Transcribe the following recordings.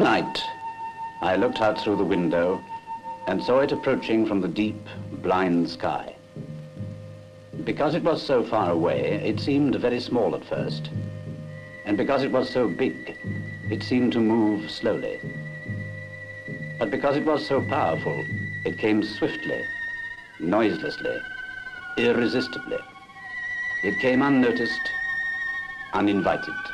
Night, I looked out through the window and saw it approaching from the deep, blind sky. Because it was so far away, it seemed very small at first. And because it was so big, it seemed to move slowly. But because it was so powerful, it came swiftly, noiselessly, irresistibly. It came unnoticed, uninvited.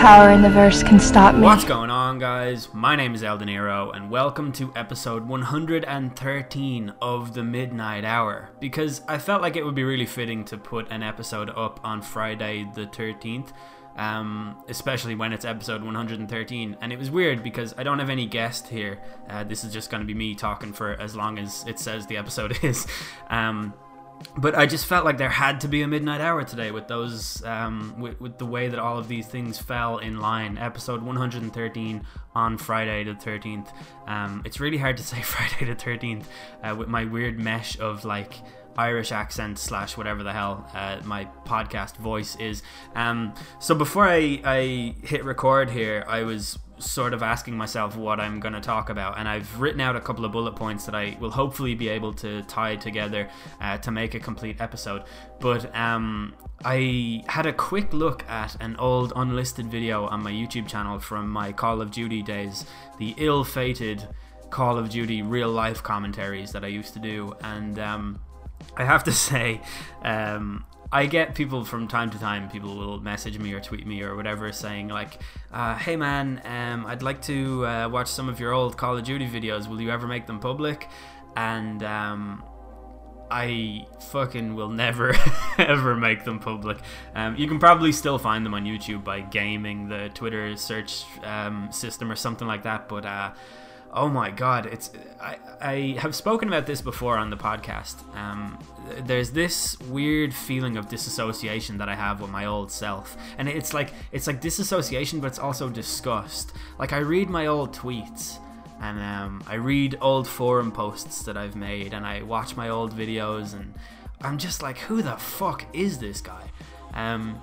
Power in the verse can stop me. What's going on, guys? My name is El De Niro, and welcome to episode 113 of The Midnight Hour. Because I felt like it would be really fitting to put an episode up on Friday the 13th, um, especially when it's episode 113. And it was weird because I don't have any guest here. Uh, this is just going to be me talking for as long as it says the episode is. Um, but I just felt like there had to be a midnight hour today with those, um, with, with the way that all of these things fell in line. Episode 113 on Friday the 13th. Um, it's really hard to say Friday the 13th uh, with my weird mesh of like Irish accent slash whatever the hell uh, my podcast voice is. Um, so before I, I hit record here, I was sort of asking myself what I'm going to talk about, and I've written out a couple of bullet points that I will hopefully be able to tie together uh, to make a complete episode. But um, I had a quick look at an old unlisted video on my YouTube channel from my Call of Duty days, the ill fated Call of Duty real life commentaries that I used to do, and um, I have to say, um, I get people from time to time. People will message me or tweet me or whatever, saying like, uh, "Hey man, um, I'd like to uh, watch some of your old Call of Duty videos. Will you ever make them public?" And um, I fucking will never ever make them public. Um, you can probably still find them on YouTube by gaming the Twitter search um, system or something like that, but. Uh, Oh my god, it's I, I have spoken about this before on the podcast. Um, there's this weird feeling of disassociation that I have with my old self, and it's like it's like disassociation, but it's also disgust. Like I read my old tweets, and um, I read old forum posts that I've made, and I watch my old videos, and I'm just like, who the fuck is this guy? Um,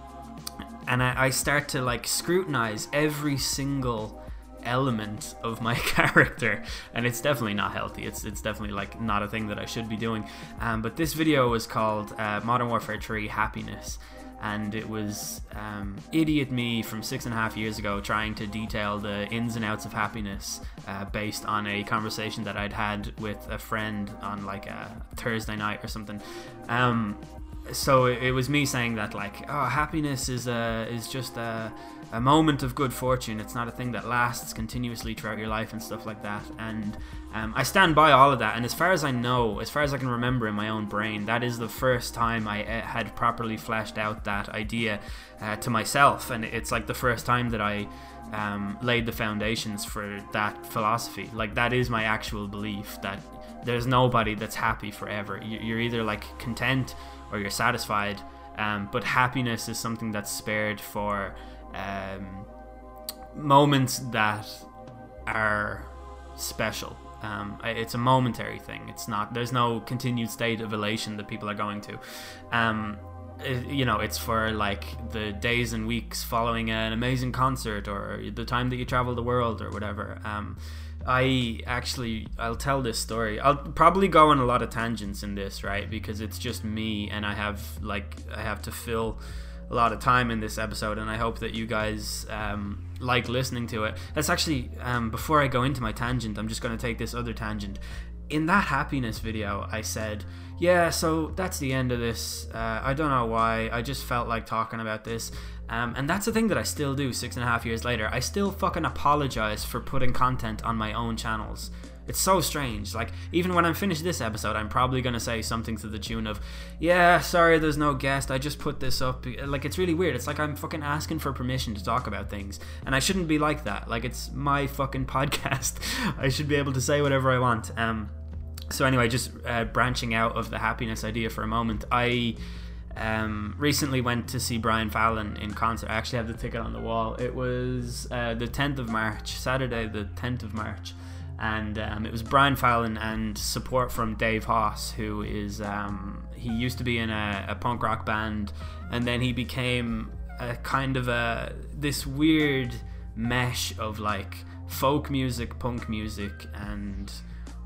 and I, I start to like scrutinize every single element of my character and it's definitely not healthy. It's it's definitely like not a thing that I should be doing. Um, but this video was called uh, Modern Warfare 3 Happiness. And it was um, idiot me from six and a half years ago trying to detail the ins and outs of happiness uh, based on a conversation that I'd had with a friend on like a Thursday night or something. Um, so it, was me saying that like oh happiness is a is just a a moment of good fortune. It's not a thing that lasts continuously throughout your life and stuff like that. And um, I stand by all of that. And as far as I know, as far as I can remember in my own brain, that is the first time I uh, had properly fleshed out that idea uh, to myself. And it's like the first time that I um, laid the foundations for that philosophy. Like that is my actual belief that there's nobody that's happy forever. You're either like content or you're satisfied. Um, but happiness is something that's spared for um, moments that are special. Um, it's a momentary thing. It's not. There's no continued state of elation that people are going to. Um, you know, it's for like the days and weeks following an amazing concert or the time that you travel the world or whatever. Um, I actually, I'll tell this story. I'll probably go on a lot of tangents in this, right? Because it's just me, and I have like I have to fill a lot of time in this episode, and I hope that you guys um, like listening to it. That's actually, um, before I go into my tangent, I'm just going to take this other tangent. In that happiness video, I said, Yeah, so that's the end of this. Uh, I don't know why. I just felt like talking about this. Um, and that's the thing that I still do six and a half years later. I still fucking apologize for putting content on my own channels. It's so strange. Like, even when I'm finished this episode, I'm probably going to say something to the tune of, Yeah, sorry, there's no guest. I just put this up. Like, it's really weird. It's like I'm fucking asking for permission to talk about things. And I shouldn't be like that. Like, it's my fucking podcast. I should be able to say whatever I want. Um, so, anyway, just uh, branching out of the happiness idea for a moment, I. Um, recently went to see Brian Fallon in concert. I actually have the ticket on the wall. It was uh, the 10th of March, Saturday, the 10th of March and um, it was Brian Fallon and support from Dave Hause, who is um, he used to be in a, a, punk rock band, and then he became a kind of a this weird mesh of like folk music, punk music, and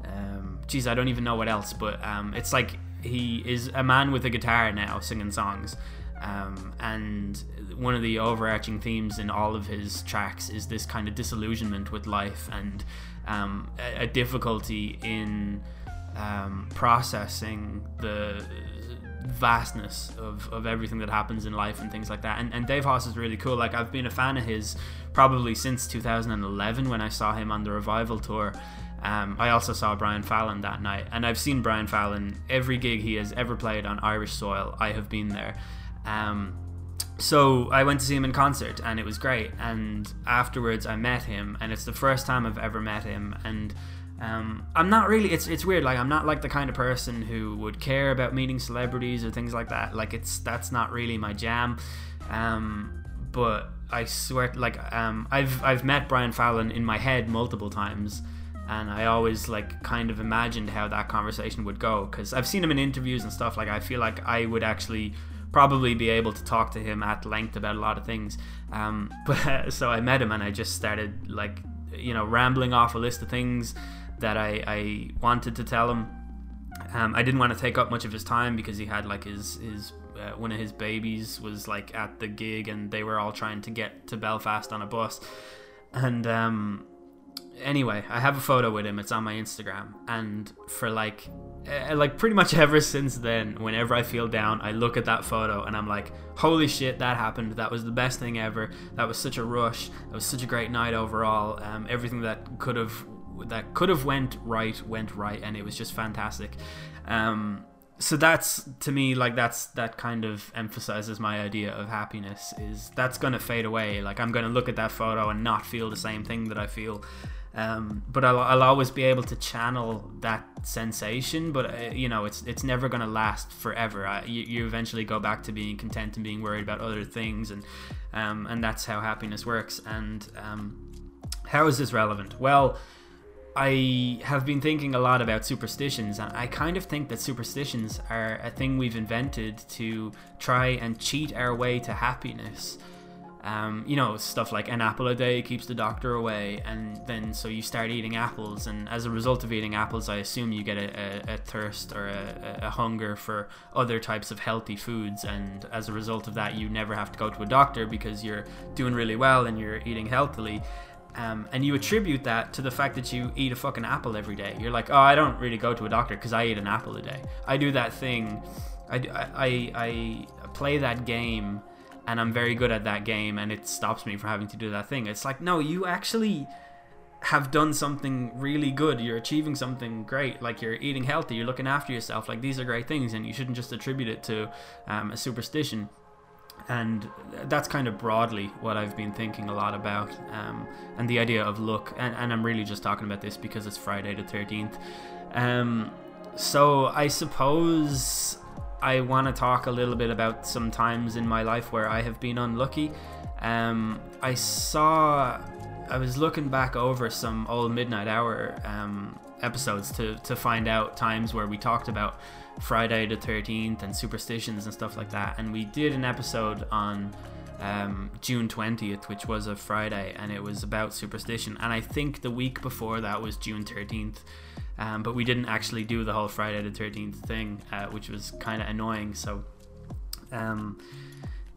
um, geez, I don't even know what else. But um, it's like he is a man with a guitar now singing songs. Um, and one of the overarching themes in all of his tracks is this kind of disillusionment with life and um, a, a, difficulty in um, processing the vastness of, of everything that happens in life and things like that. And, and Dave Hause is really cool. Like, I've been a fan of his probably since 2011 when I saw him on the Revival Tour. Um, I also saw Brian Fallon that night, and I've seen Brian Fallon every gig he has ever played on Irish soil. I have been there. Um, so I went to see him in concert, and it was great. And afterwards, I met him, and it's the first time I've ever met him. And um, I'm not really. It's it's weird. Like I'm not like the kind of person who would care about meeting celebrities or things like that. Like it's that's not really my jam. Um, but I swear, like um, I've I've met Brian Fallon in my head multiple times, and I always like kind of imagined how that conversation would go because I've seen him in interviews and stuff. Like I feel like I would actually probably be able to talk to him at length about a lot of things. Um, but so I met him and I just started like you know rambling off a list of things that I, I wanted to tell him. Um, I didn't want to take up much of his time because he had like his his uh, one of his babies was like at the gig and they were all trying to get to Belfast on a bus. And um, anyway, I have a photo with him. It's on my Instagram, and for like uh, like pretty much ever since then, whenever I feel down, I look at that photo and I'm like, holy shit, that happened. That was the best thing ever. That was such a rush. It was such a great night overall. Um, everything that could have that could have went right went right and it was just fantastic um, so that's to me like that's that kind of emphasizes my idea of happiness is that's going to fade away like i'm going to look at that photo and not feel the same thing that i feel um, but I'll, I'll, always be able to channel that sensation but uh, you know it's it's never going to last forever. I, you, you, eventually go back to being content and being worried about other things and um, and that's how happiness works. And um, how is this relevant? Well I have been thinking a lot about superstitions, and I kind of think that superstitions are a thing we've invented to try and cheat our way to happiness. Um, you know, stuff like an apple a day keeps the doctor away, and then so you start eating apples, and as a result of eating apples, I assume you get a, a, a thirst or a, a, hunger for other types of healthy foods, and as a result of that, you never have to go to a doctor because you're doing really well and you're eating healthily. Um, and you attribute that to the fact that you eat a fucking apple every day. You're like, oh, I don't really go to a doctor because I eat an apple a day. I do that thing. I, I, I, play that game and I'm very good at that game and it stops me from having to do that thing. It's like, no, you actually have done something really good. You're achieving something great. Like you're eating healthy, you're looking after yourself. Like these are great things and you shouldn't just attribute it to um, a superstition and that's kind of broadly what I've been thinking a lot about, um, and the idea of look, And, and, I'm really just talking about this because it's Friday the 13th. Um, so I suppose I want to talk a little bit about some times in my life where I have been unlucky. Um, I saw, I was looking back over some old Midnight Hour um, episodes to, to find out times where we talked about Friday the 13th and superstitions and stuff like that. And we did an episode on um, June 20th, which was a Friday, and it was about superstition. And I think the week before that was June 13th. Um, but we didn't actually do the whole Friday the 13th thing, uh, which was kind of annoying. So, um,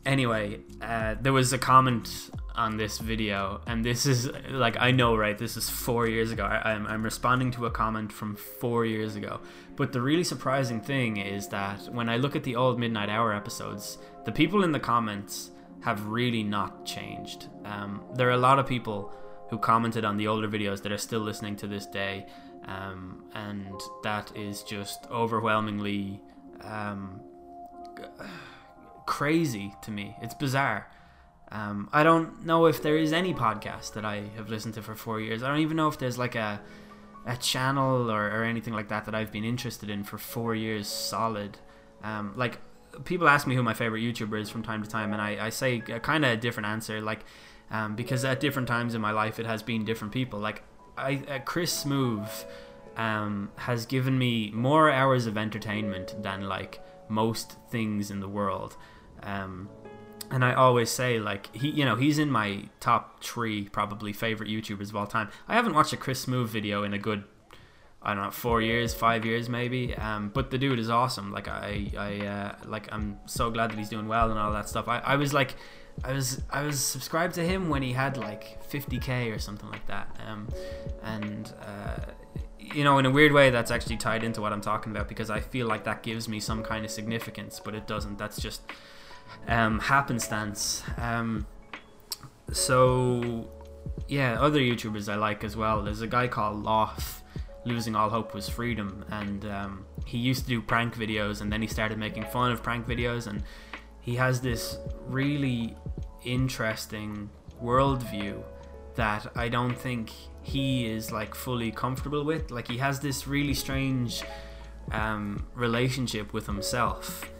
anyway, uh, there was a comment on this video, and this is like I know, right? This is four years ago. I, am I'm, I'm responding to a comment from four years ago. But the really surprising thing is that when I look at the old Midnight Hour episodes, the people in the comments have really not changed. Um, there are a lot of people who commented on the older videos that are still listening to this day, um, and that is just overwhelmingly um, crazy to me. It's bizarre. Um, I don't know if there is any podcast that I have listened to for four years. I don't even know if there's like a a channel or, or anything like that that I've been interested in for four years solid. Um, like people ask me who my favorite YouTuber is from time to time, and I, I say kind of a different answer. Like um, because at different times in my life it has been different people. Like I uh, Chris Smoove um, has given me more hours of entertainment than like most things in the world. Um, and I always say like he, you know, he's in my top three probably favorite YouTubers of all time. I haven't watched a Chris Smoove video in a good, I don't know, four years, five years maybe. Um, but the dude is awesome. Like I, I, uh, like I'm so glad that he's doing well and all that stuff. I, I was like, I was, I was subscribed to him when he had like 50k or something like that. Um, and uh, you know, in a weird way, that's actually tied into what I'm talking about because I feel like that gives me some kind of significance, but it doesn't. That's just um, happenstance. Um, so, yeah, other YouTubers I like as well. There's a guy called Loth, Losing All Hope Was Freedom, and um, he used to do prank videos, and then he started making fun of prank videos, and he has this really interesting worldview that I don't think he is like fully comfortable with. Like he has this really strange um, relationship with himself,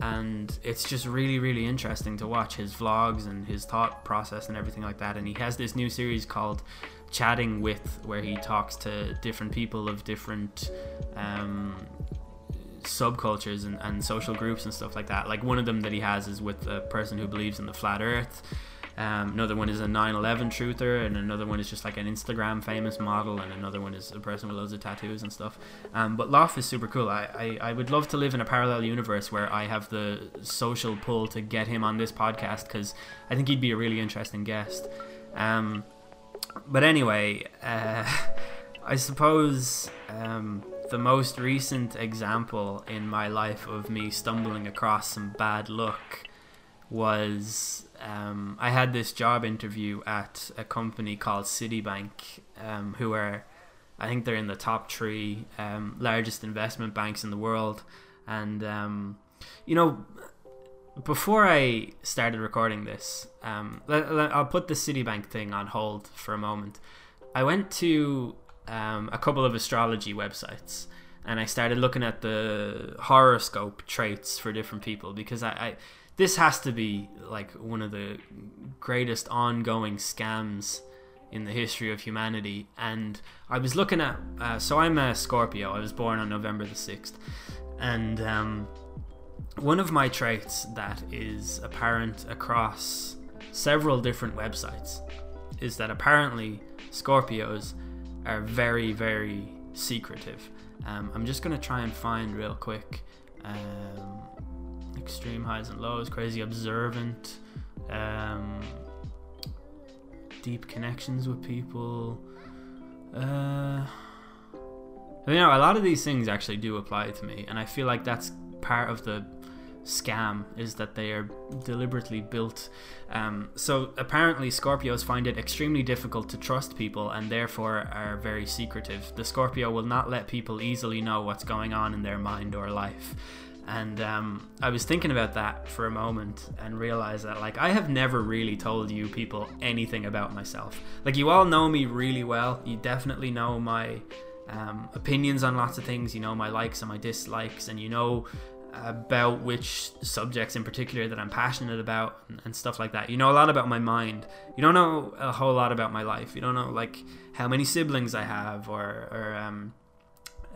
and it's just really really interesting to watch his vlogs and his thought process and everything like that. And he has this new series called Chatting with, where he talks to different people of different. Um, subcultures and, and social groups and stuff like that like one of them that he has is with a person who believes in the flat earth um, another one is a 9/11 truther, and another one is just like an Instagram famous model, and another one is a person with loads of tattoos and stuff. Um, but Loth is super cool. I, I, I would love to live in a parallel universe where I have the social pull to get him on this podcast because I think he'd be a really interesting guest. Um, but anyway, uh, I suppose um, the most recent example in my life of me stumbling across some bad luck was um, I had this job interview at a company called Citibank, um, who are, I think they're in the top three um, largest investment banks in the world. And, um, you know, before I started recording this, um, I'll put the Citibank thing on hold for a moment. I went to um, a couple of astrology websites and I started looking at the horoscope traits for different people because I, I this has to be like one of the greatest ongoing scams in the history of humanity. And I was looking at, uh, so I'm a Scorpio. I was born on November the 6th. And um, one of my traits that is apparent across several different websites is that apparently Scorpios are very, very secretive. Um, I'm just going to try and find real quick. Um, extreme highs and lows, crazy observant, um, deep connections with people. Uh, you know, a lot of these things actually do apply to me, and I feel like that's part of the scam is that they are deliberately built. Um, so apparently, Scorpios find it extremely difficult to trust people and therefore are very secretive. The Scorpio will not let people easily know what's going on in their mind or life. And um, I was thinking about that for a moment and realized that, like, I have never really told you people anything about myself. Like, you all know me really well. You definitely know my um, opinions on lots of things. You know my likes and my dislikes, and you know about which subjects in particular that I'm passionate about and, stuff like that. You know a lot about my mind. You don't know a whole lot about my life. You don't know like how many siblings I have or or um,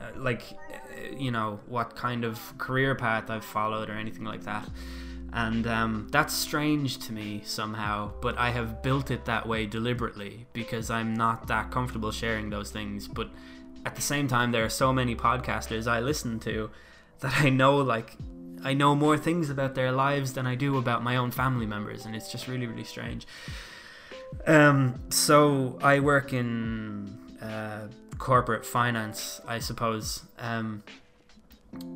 uh, like uh, you know what kind of career path I've followed or anything like that. And um, that's strange to me somehow, but I have built it that way deliberately because I'm not that comfortable sharing those things. But at the same time, there are so many podcasters I listen to that I know, like, I know more things about their lives than I do about my own family members, and it's just really, really strange. Um, so I work in uh, corporate finance, I suppose. Um,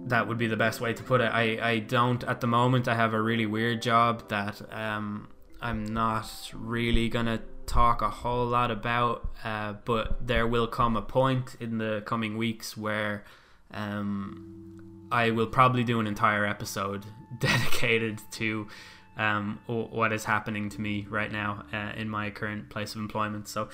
that would be the best way to put it. I, I don't at the moment. I have a really weird job that um, I'm not really gonna talk a whole lot about. Uh, but there will come a point in the coming weeks where um, I will probably do an entire episode dedicated to um, what is happening to me right now uh, in my current place of employment. So,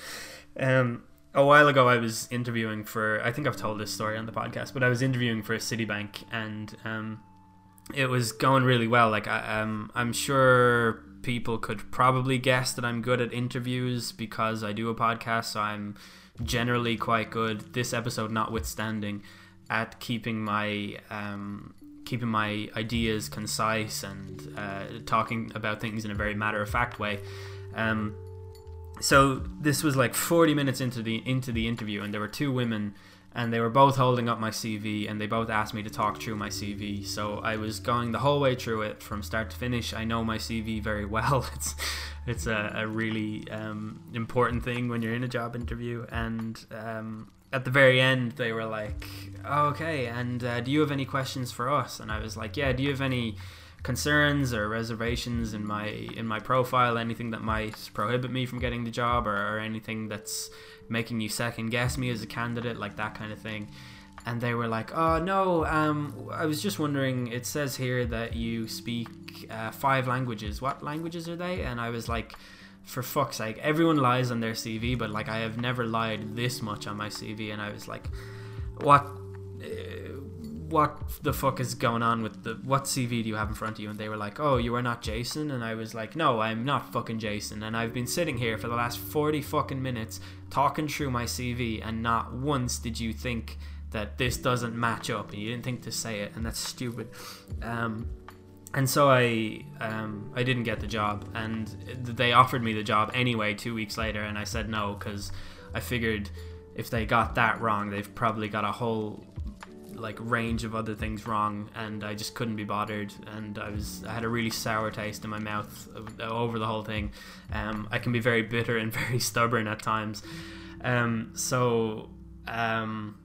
um, a while ago I was interviewing for I think I've told this story on the podcast, but I was interviewing for Citibank and um, it was going really well. Like I, um, I'm sure people could probably guess that I'm good at interviews because I do a podcast, so I'm generally quite good. This episode notwithstanding, at keeping my um, keeping my ideas concise and uh, talking about things in a very matter of fact way. Um, so this was like 40 minutes into the into the interview, and there were two women, and they were both holding up my CV, and they both asked me to talk through my CV. So I was going the whole way through it from start to finish. I know my CV very well. It's it's a, a really um, important thing when you're in a job interview, and um, at the very end they were like oh, okay and uh, do you have any questions for us? And i was like yeah do you have any concerns or reservations in my in my profile? Anything that might prohibit me from getting the job or, or anything that's making you second guess me as a candidate? Like that kind of thing. And they were like oh no um, i was just wondering it says here that you speak uh, five languages. What languages are they? And i was like for fuck's sake, everyone lies on their CV, but like I have never lied this much on my CV, and I was like, what, uh, what the fuck is going on with the what CV do you have in front of you? And they were like, oh, you are not Jason, and I was like, no, I'm not fucking Jason, and I've been sitting here for the last forty fucking minutes talking through my CV, and not once did you think that this doesn't match up, and you didn't think to say it, and that's stupid. Um, and so I um, I didn't get the job, and they offered me the job anyway two weeks later, and I said no because I figured if they got that wrong, they've probably got a whole like range of other things wrong, and I just couldn't be bothered, and I was I had a really sour taste in my mouth over the whole thing. Um, I can be very bitter and very stubborn at times, um, so um,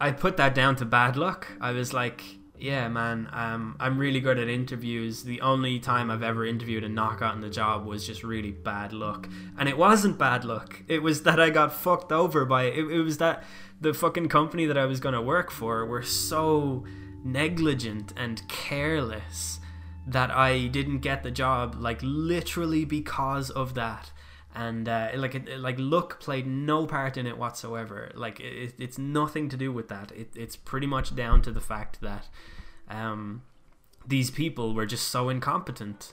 I put that down to bad luck. I was like yeah, man, um, I'm really good at interviews. The only time I've ever interviewed and not gotten the job was just really bad luck. And it wasn't bad luck. It was that I got fucked over by it. It, was that the fucking company that I was going to work for were so negligent and careless that I didn't get the job, like literally because of that. And uh, like it, like luck played no part in it whatsoever. Like it, it's nothing to do with that. It, it's pretty much down to the fact that um, these people were just so incompetent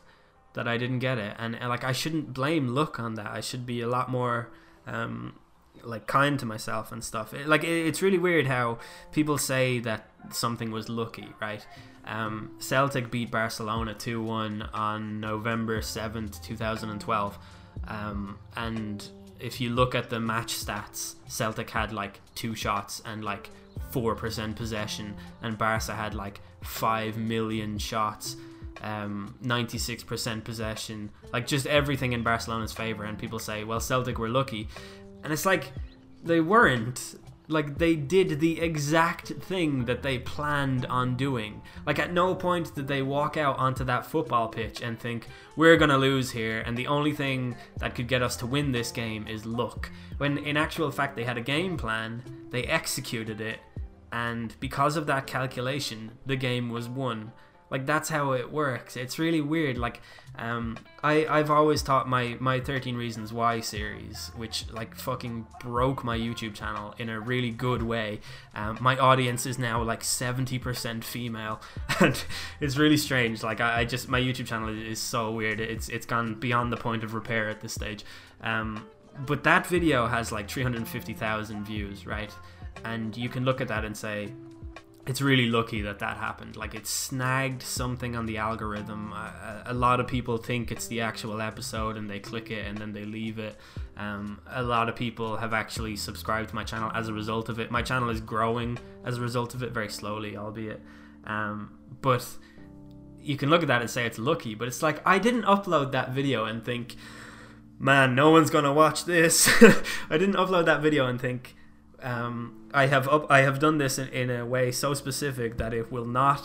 that I didn't get it, and, like I shouldn't blame luck on that. I should be a lot more um, like kind to myself and stuff. Like it, it's really weird how people say that something was lucky, right? Um, Celtic beat Barcelona two one on November seventh, two thousand and twelve, um, and if you look at the match stats, Celtic had like two shots and like four percent possession, and Barca had like five million shots, um, 96% possession, like just everything in Barcelona's favor. And people say, well, Celtic were lucky. And it's like, they weren't. Like, they did the exact thing that they planned on doing. Like, at no point did they walk out onto that football pitch and think, we're gonna lose here, and the only thing that could get us to win this game is luck. When in actual fact, they had a game plan, they executed it, and because of that calculation, the game was won. Like that's how it works. It's really weird. Like um, I I've always taught my my 13 Reasons Why series, which like fucking broke my YouTube channel in a really good way. Um, my audience is now like 70% female, and it's really strange. Like I, I, just my YouTube channel is so weird. It's it's gone beyond the point of repair at this stage. Um, but that video has like 350,000 views, right? and you can look at that and say it's really lucky that that happened. Like it snagged something on the algorithm. Uh, a lot of people think it's the actual episode and they click it and then they leave it. Um, a lot of people have actually subscribed to my channel as a result of it. My channel is growing as a result of it very slowly albeit. Um, but you can look at that and say it's lucky but it's like i didn't upload that video and think man no one's gonna watch this. I didn't upload that video and think um, I have up, I have done this in, in a way so specific that it will not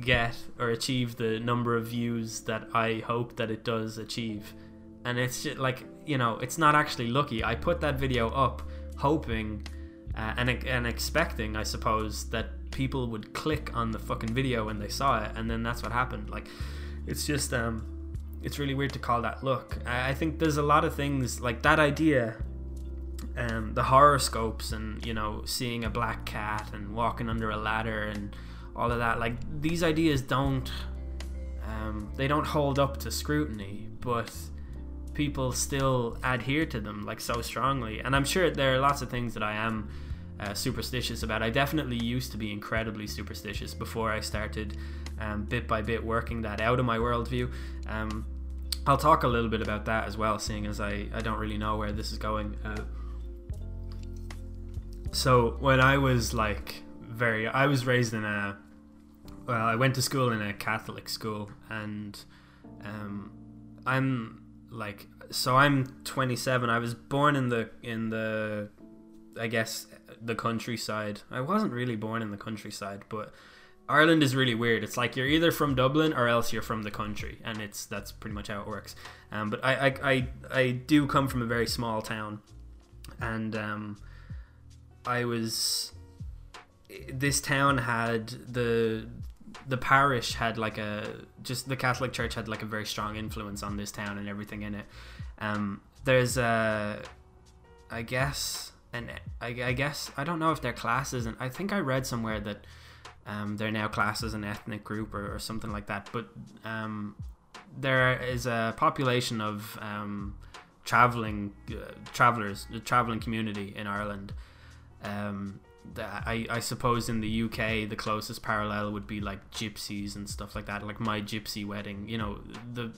get or achieve the number of views that I hope that it does achieve. And it's just like, you know, it's not actually lucky. I put that video up hoping uh, and, and expecting, I suppose, that people would click on the fucking video when they saw it. And then that's what happened. Like, it's just, um, it's really weird to call that luck. I, I think there's a lot of things like that idea um, the horoscopes and you know seeing a black cat and walking under a ladder and all of that like these ideas don't um, they don't hold up to scrutiny but people still adhere to them like so strongly and i'm sure there are lots of things that i am uh, superstitious about. I definitely used to be incredibly superstitious before I started um, bit by bit working that out of my worldview. Um, I'll talk a little bit about that as well, seeing as I, I don't really know where this is going. Uh, so when I was like very, I was raised in a, well, I went to school in a Catholic school, and um, I'm like, so I'm 27. I was born in the in the, I guess the countryside. I wasn't really born in the countryside, but Ireland is really weird. It's like you're either from Dublin or else you're from the country, and it's that's pretty much how it works. Um, but I, I, I, I do come from a very small town, and um, I was. This town had the the parish had like a just the Catholic Church had like a very strong influence on this town and everything in it. Um, there's a, I guess, and I, I guess I don't know if they're classes, and I think I read somewhere that um, they're now classed as an ethnic group or, or something like that. But um, there is a population of um, traveling uh, travelers, the traveling community in Ireland. Um, I, I suppose in the UK the closest parallel would be like gypsies and stuff like that, like my gypsy wedding. You know the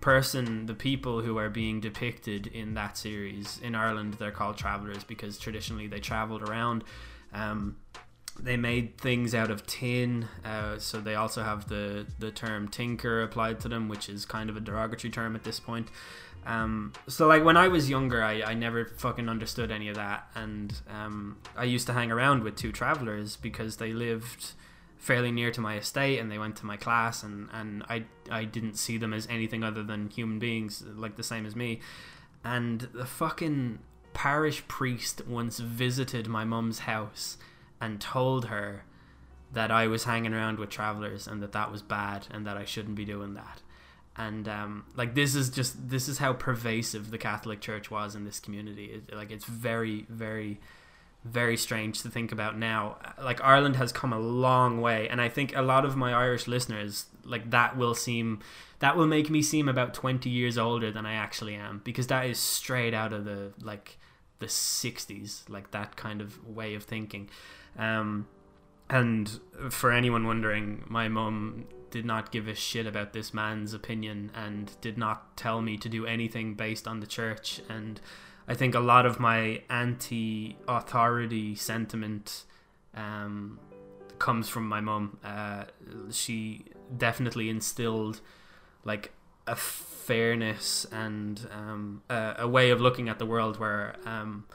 person, the people who are being depicted in that series in Ireland, they're called travelers because traditionally they traveled around. Um, they made things out of tin, uh, so they also have the the term tinker applied to them, which is kind of a derogatory term at this point. Um, so like when I was younger, I, I never fucking understood any of that, and um, I used to hang around with two travelers because they lived fairly near to my estate and they went to my class, and and I I didn't see them as anything other than human beings, like the same as me, and the fucking parish priest once visited my mum's house and told her that I was hanging around with travelers and that that was bad and that I shouldn't be doing that. And um, like this is just this is how pervasive the Catholic Church was in this community. It, like it's very very very strange to think about now. Like Ireland has come a long way, and I think a lot of my Irish listeners like that will seem that will make me seem about twenty years older than I actually am because that is straight out of the like the '60s, like that kind of way of thinking. Um, and for anyone wondering, my mum did not give a shit about this man's opinion and did not tell me to do anything based on the church. And I think a lot of my anti authority sentiment um, comes from my mum. Uh, she definitely instilled like a fairness and um, a, a, way of looking at the world where um,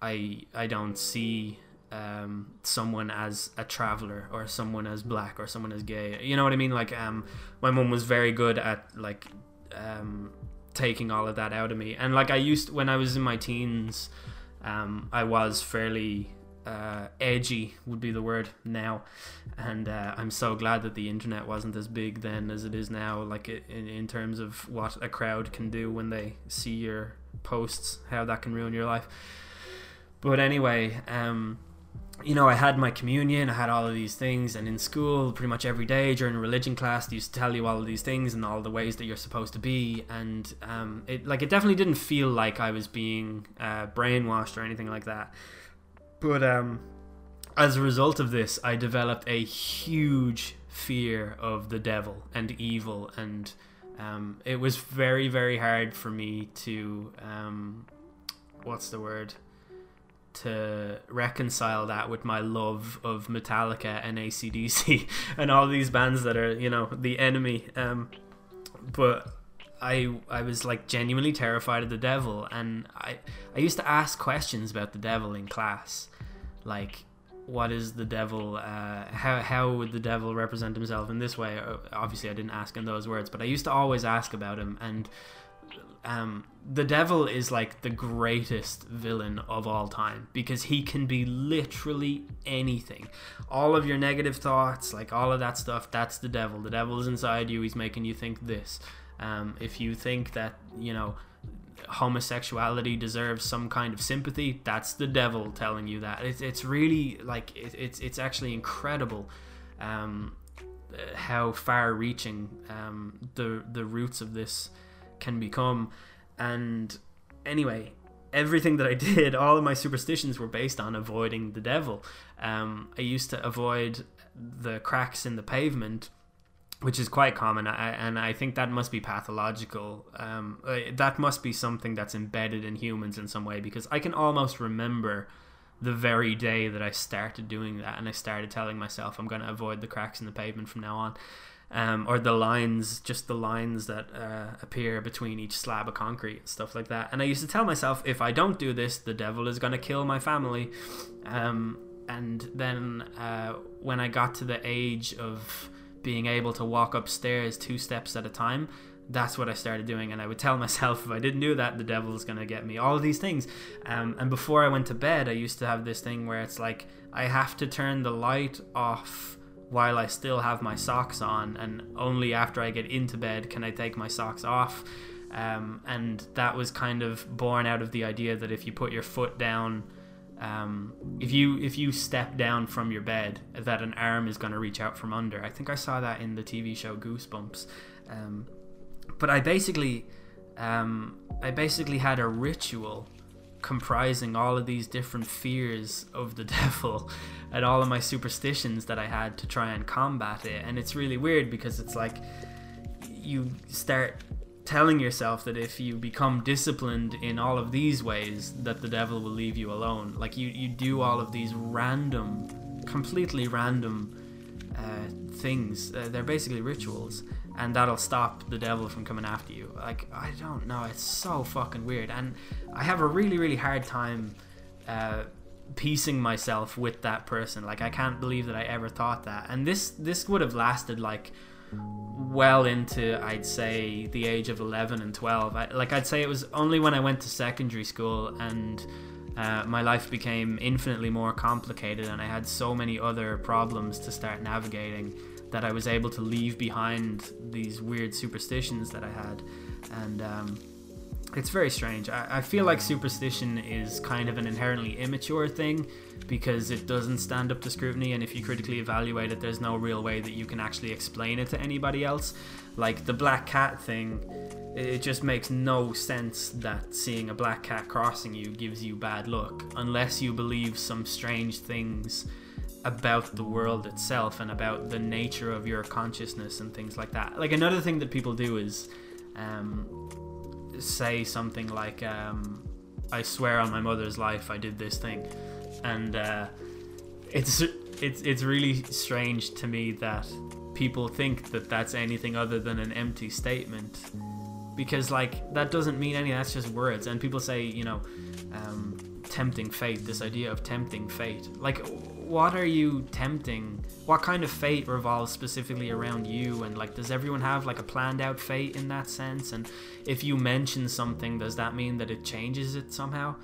I I don't see um, someone as a traveler or someone as black or someone as gay. You know what I mean? Like, um, my mom was very good at like um, taking all of that out of me. And like, I used when I was in my teens, um, I was fairly uh, edgy would be the word now, and uh, I'm so glad that the internet wasn't as big then as it is now. Like in, in terms of what a crowd can do when they see your posts, how that can ruin your life. But anyway, um, you know, I had my communion, I had all of these things, and in school, pretty much every day during religion class, they used to tell you all of these things and all the ways that you're supposed to be, and um, it like it definitely didn't feel like I was being uh, brainwashed or anything like that. But um, as a result of this, I developed a huge fear of the devil and evil, and um, it was very, very hard for me to um, what's the word to reconcile that with my love of Metallica and ACDC and all these bands that are, you know, the enemy. Um, but I I was like genuinely terrified of the devil, and I I used to ask questions about the devil in class, like what is the devil? Uh, how how would the devil represent himself in this way? Uh, obviously, I didn't ask in those words, but I used to always ask about him, and um, the devil is like the greatest villain of all time because he can be literally anything. All of your negative thoughts, like all of that stuff, that's the devil. The devil is inside you. He's making you think this. Um, if you think that you know homosexuality deserves some kind of sympathy, that's the devil telling you that. It's it's really like it, it's it's actually incredible. Um, how far-reaching um, the the roots of this can become. And anyway, everything that I did, all of my superstitions were based on avoiding the devil. Um, I used to avoid the cracks in the pavement, which is quite common, I, and I think that must be pathological. Um, that must be something that's embedded in humans in some way because I can almost remember the very day that I started doing that, and I started telling myself I'm going to avoid the cracks in the pavement from now on um, or the lines, just the lines that uh, appear between each slab of concrete, and stuff like that. And I used to tell myself, if I don't do this, the devil is going to kill my family. Um, and then uh, when I got to the age of being able to walk upstairs two steps at a time, that's what I started doing. And I would tell myself, if I didn't do that, the devil is going to get me. All of these things. Um, and before I went to bed, I used to have this thing where it's like, I have to turn the light off while I still have my socks on, and only after I get into bed can I take my socks off. Um, and that was kind of born out of the idea that if you put your foot down, um, if you if you step down from your bed, that an arm is going to reach out from under. I think I saw that in the TV show Goosebumps. Um, but I basically, um, I basically had a ritual comprising all of these different fears of the devil and all of my superstitions that I had to try and combat it. And it's really weird because it's like you start telling yourself that if you become disciplined in all of these ways that the devil will leave you alone. Like you you do all of these random completely random uh, things. Uh, they're basically rituals. And that'll stop the devil from coming after you. Like I don't know, it's so fucking weird, and I have a really really hard time uh, piecing myself with that person. Like I can't believe that I ever thought that, and this this would have lasted like well into I'd say the age of 11 and 12 I, like I'd say it was only when I went to secondary school and uh, my life became infinitely more complicated and I had so many other problems to start navigating that I was able to leave behind these weird superstitions that I had, and um, it's very strange. I, I feel like superstition is kind of an inherently immature thing because it doesn't stand up to scrutiny, and if you critically evaluate it, there's no real way that you can actually explain it to anybody else. Like the black cat thing, it just makes no sense that seeing a black cat crossing you gives you bad luck unless you believe some strange things about the world itself and about the nature of your consciousness and things like that. Like another thing that people do is um, say something like, um, "I swear on my mother's life, I did this thing," and uh, it's it's it's really strange to me that people think that that's anything other than an empty statement. Because like that doesn't mean anything that's just words. And people say you know um, tempting fate this idea of tempting fate. Like what are you tempting? What kind of fate revolves specifically around you? And like, does everyone have like a planned out fate in that sense? And if you mention something, does that mean that it changes it somehow?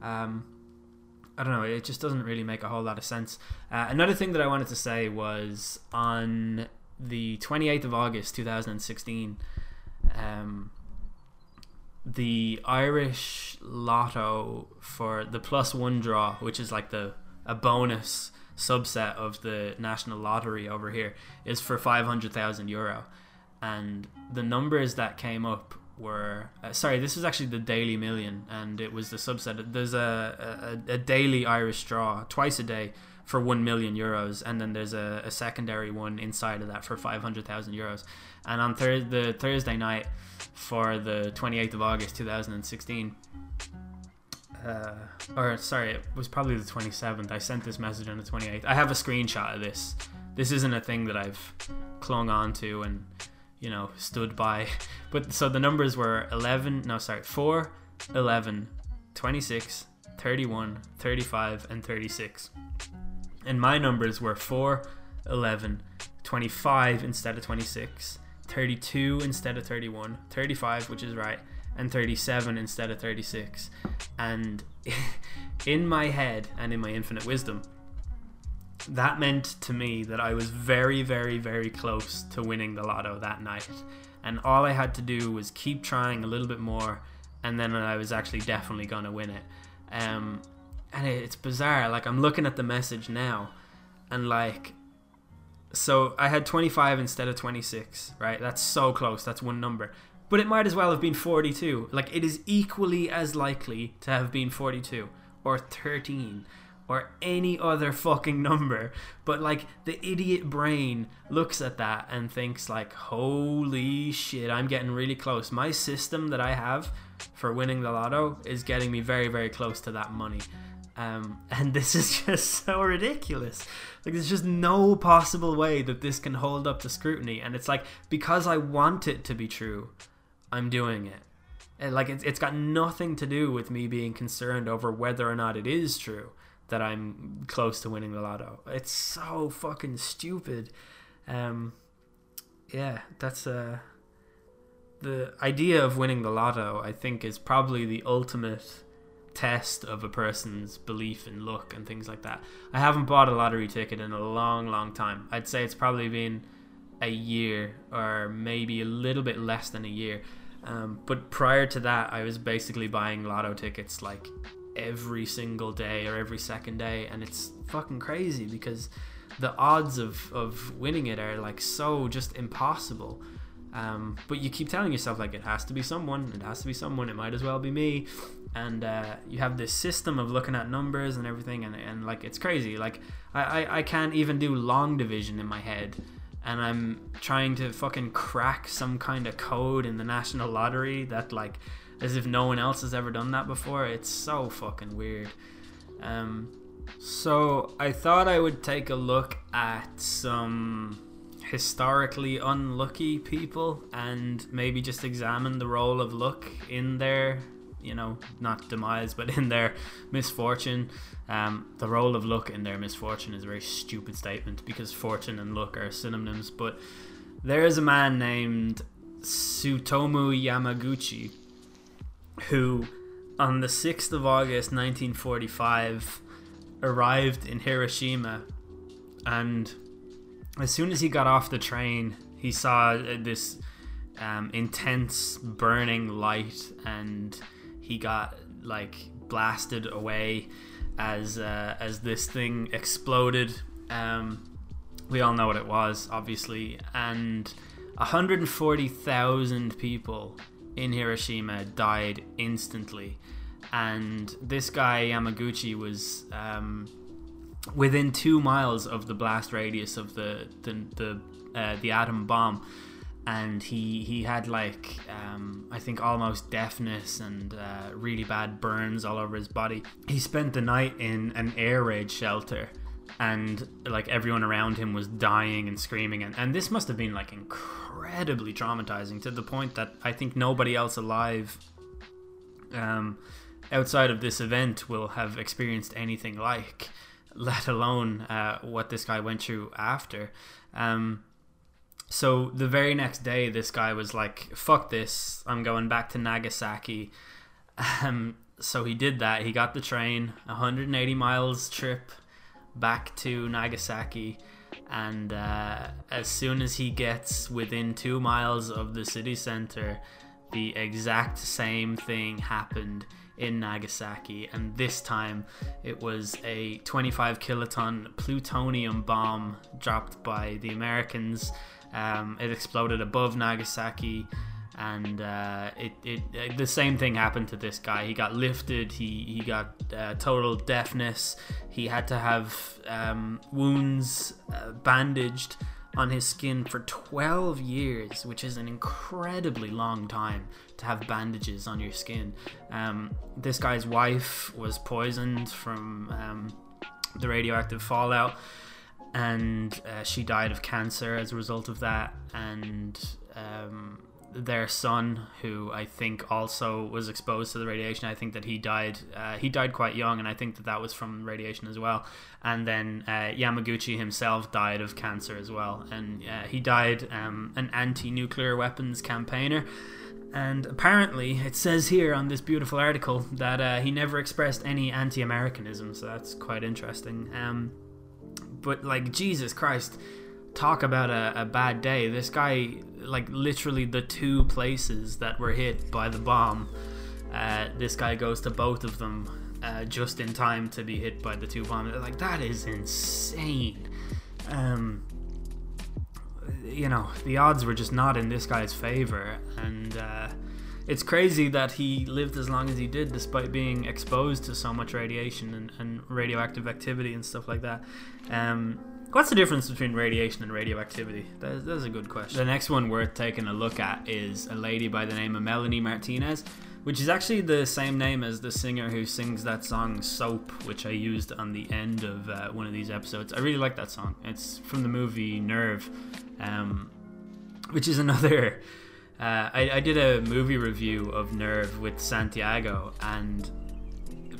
Um, I don't know. It just doesn't really make a whole lot of sense. Uh, another thing that I wanted to say was on the 28th of August 2016, um, the Irish Lotto for the plus one draw, which is like the a bonus subset of the national lottery over here is for 500,000 euro. And the numbers that came up were uh, sorry this was actually the daily million and it was the subset. There's a, a, a daily irish draw twice a day for 1 million euros and then there's a, a secondary one inside of that for 500,000 euros. And on thir- the thursday night for the 28th of august 2016 uh, or sorry, it was probably the 27th. I sent this message on the 28th. I have a screenshot of this. This isn't a thing that I've clung on to and you know stood by. But so the numbers were 11, no sorry, 4, 11, 26, 31, 35 and 36. And my numbers were 4, 11, 25 instead of 26, 32 instead of 31, 35 which is right, and 37 instead of 36. And in my head and in my infinite wisdom, that meant to me that I was very, very, very close to winning the lotto that night. And all I had to do was keep trying a little bit more, and then I was actually definitely going to win it. Um, and it's bizarre. Like, I'm looking at the message now, and like, so I had 25 instead of 26, right? That's so close. That's one number. But it might as well have been 42. Like, it is equally as likely to have been 42 or 13 or any other fucking number. But, like, the idiot brain looks at that and thinks, like, holy shit, I'm getting really close. My system that I have for winning the lotto is getting me very, very close to that money. Um, and this is just so ridiculous. Like, there's just no possible way that this can hold up to scrutiny. And it's like, because I want it to be true, I'm doing it. And like, it's, it's got nothing to do with me being concerned over whether or not it is true that I'm close to winning the lotto. It's so fucking stupid. Um, yeah, that's uh, the idea of winning the lotto. I think is probably the ultimate test of a person's belief in luck and things like that. I haven't bought a lottery ticket in a long, long time. I'd say it's probably been a year or maybe a little bit less than a year. Um, but prior to that, I was basically buying lotto tickets like every single day or every second day, and it's fucking crazy because the odds of, of winning it are like so just impossible. Um, but you keep telling yourself like it has to be someone, it has to be someone, it might as well be me, and uh, you have this system of looking at numbers and everything, and, and like it's crazy. Like I, I, I can't even do long division in my head, and I'm trying to fucking crack some kind of code in the national lottery that like as if no one else has ever done that before. It's so fucking weird. Um, so I thought I would take a look at some historically unlucky people and maybe just examine the role of luck in their you know not demise but in their misfortune um, the role of luck in their misfortune is a very stupid statement because fortune and luck are synonyms but there is a man named Tsutomu Yamaguchi who on the 6th of August 1945 arrived in Hiroshima and as soon as he got off the train, he saw uh, this um, intense burning light, and he got like blasted away as uh, as this thing exploded. Um, we all know what it was, obviously, and 140,000 people in Hiroshima died instantly. And this guy Yamaguchi was um, within two miles of the blast radius of the the the, uh, the atom bomb, and he he had like um, I think almost deafness and uh, really bad burns all over his body. He spent the night in an air raid shelter. And like everyone around him was dying and screaming, and, and this must have been like incredibly traumatizing to the point that I think nobody else alive um, outside of this event will have experienced anything like let alone uh, what this guy went through after. Um, so the very next day, this guy was like, "Fuck this! I'm going back to Nagasaki." Um, so he did that. He got the train, 180 miles trip back to Nagasaki, and uh, as soon as he gets within two miles of the city center, the exact same thing happened in Nagasaki, and this time it was a 25 kiloton plutonium bomb dropped by the Americans. Um, it exploded above Nagasaki, and uh, it, it, it, the same thing happened to this guy. He got lifted. He he got uh, total deafness. He had to have um, wounds uh, bandaged on his skin for 12 years, which is an incredibly long time to have bandages on your skin. Um, this guy's wife was poisoned from um, the radioactive fallout, and uh, she died of cancer as a result of that. And um, their son, who I think also was exposed to the radiation. I think that he died. Uh, he died quite young, and I think that that was from radiation as well. And then uh, Yamaguchi himself died of cancer as well, and uh, he died um, an anti-nuclear weapons campaigner. And apparently, it says here on this beautiful article that uh, he never expressed any anti-Americanism, so that's quite interesting. Um, but like Jesus Christ talk about a, a bad day. This guy, like literally the two places that were hit by the bomb, uh, this guy goes to both of them uh, just in time to be hit by the two bombs. Like that is insane. Um, you know, the odds were just not in this guy's favor, and uh, it's crazy that he lived as long as he did despite being exposed to so much radiation and, and radioactive activity and stuff like that. Um, what's the difference between radiation and radioactivity? That, that's a good question. The next one worth taking a look at is a lady by the name of Melanie Martinez, which is actually the same name as the singer who sings that song Soap, which I used on the end of uh, one of these episodes. I really like that song. It's from the movie Nerve, um, which is another uh, I, I, did a movie review of Nerve with Santiago, and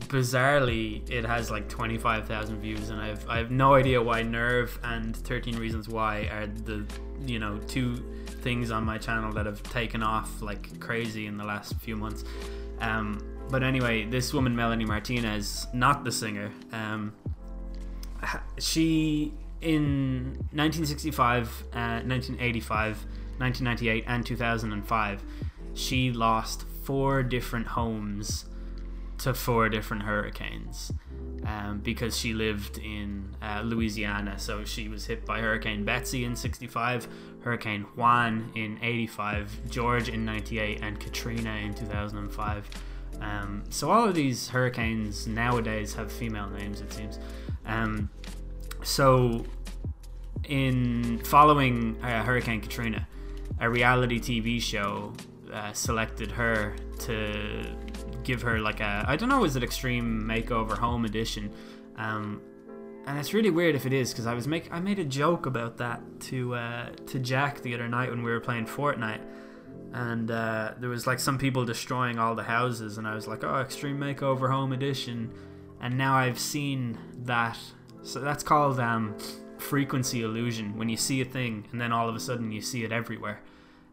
bizarrely, it has like 25,000 views, and I've, I have no idea why Nerve and 13 Reasons Why are the you know two things on my channel that have taken off like crazy in the last few months. Um, but anyway, this woman Melanie Martinez, not the singer, um, she in 1965, uh, 1985 1998 and 2005, she lost four different homes to four different hurricanes. Um, because she lived in uh, Louisiana. So she was hit by Hurricane Betsy in 65, Hurricane Juan in 85, George in 98, and Katrina in 2005. Um, so all of these hurricanes nowadays have female names, it seems. Um, so in following uh, Hurricane Katrina, a reality TV show uh, selected her to give her like a I don't know is it Extreme Makeover Home Edition, um, and it's really weird if it is because I was make I made a joke about that to uh, to Jack the other night when we were playing Fortnite, and uh, there was like some people destroying all the houses, and I was like, oh, Extreme Makeover Home Edition, and now I've seen that. So that's called um, frequency illusion when you see a thing and then all of a sudden you see it everywhere.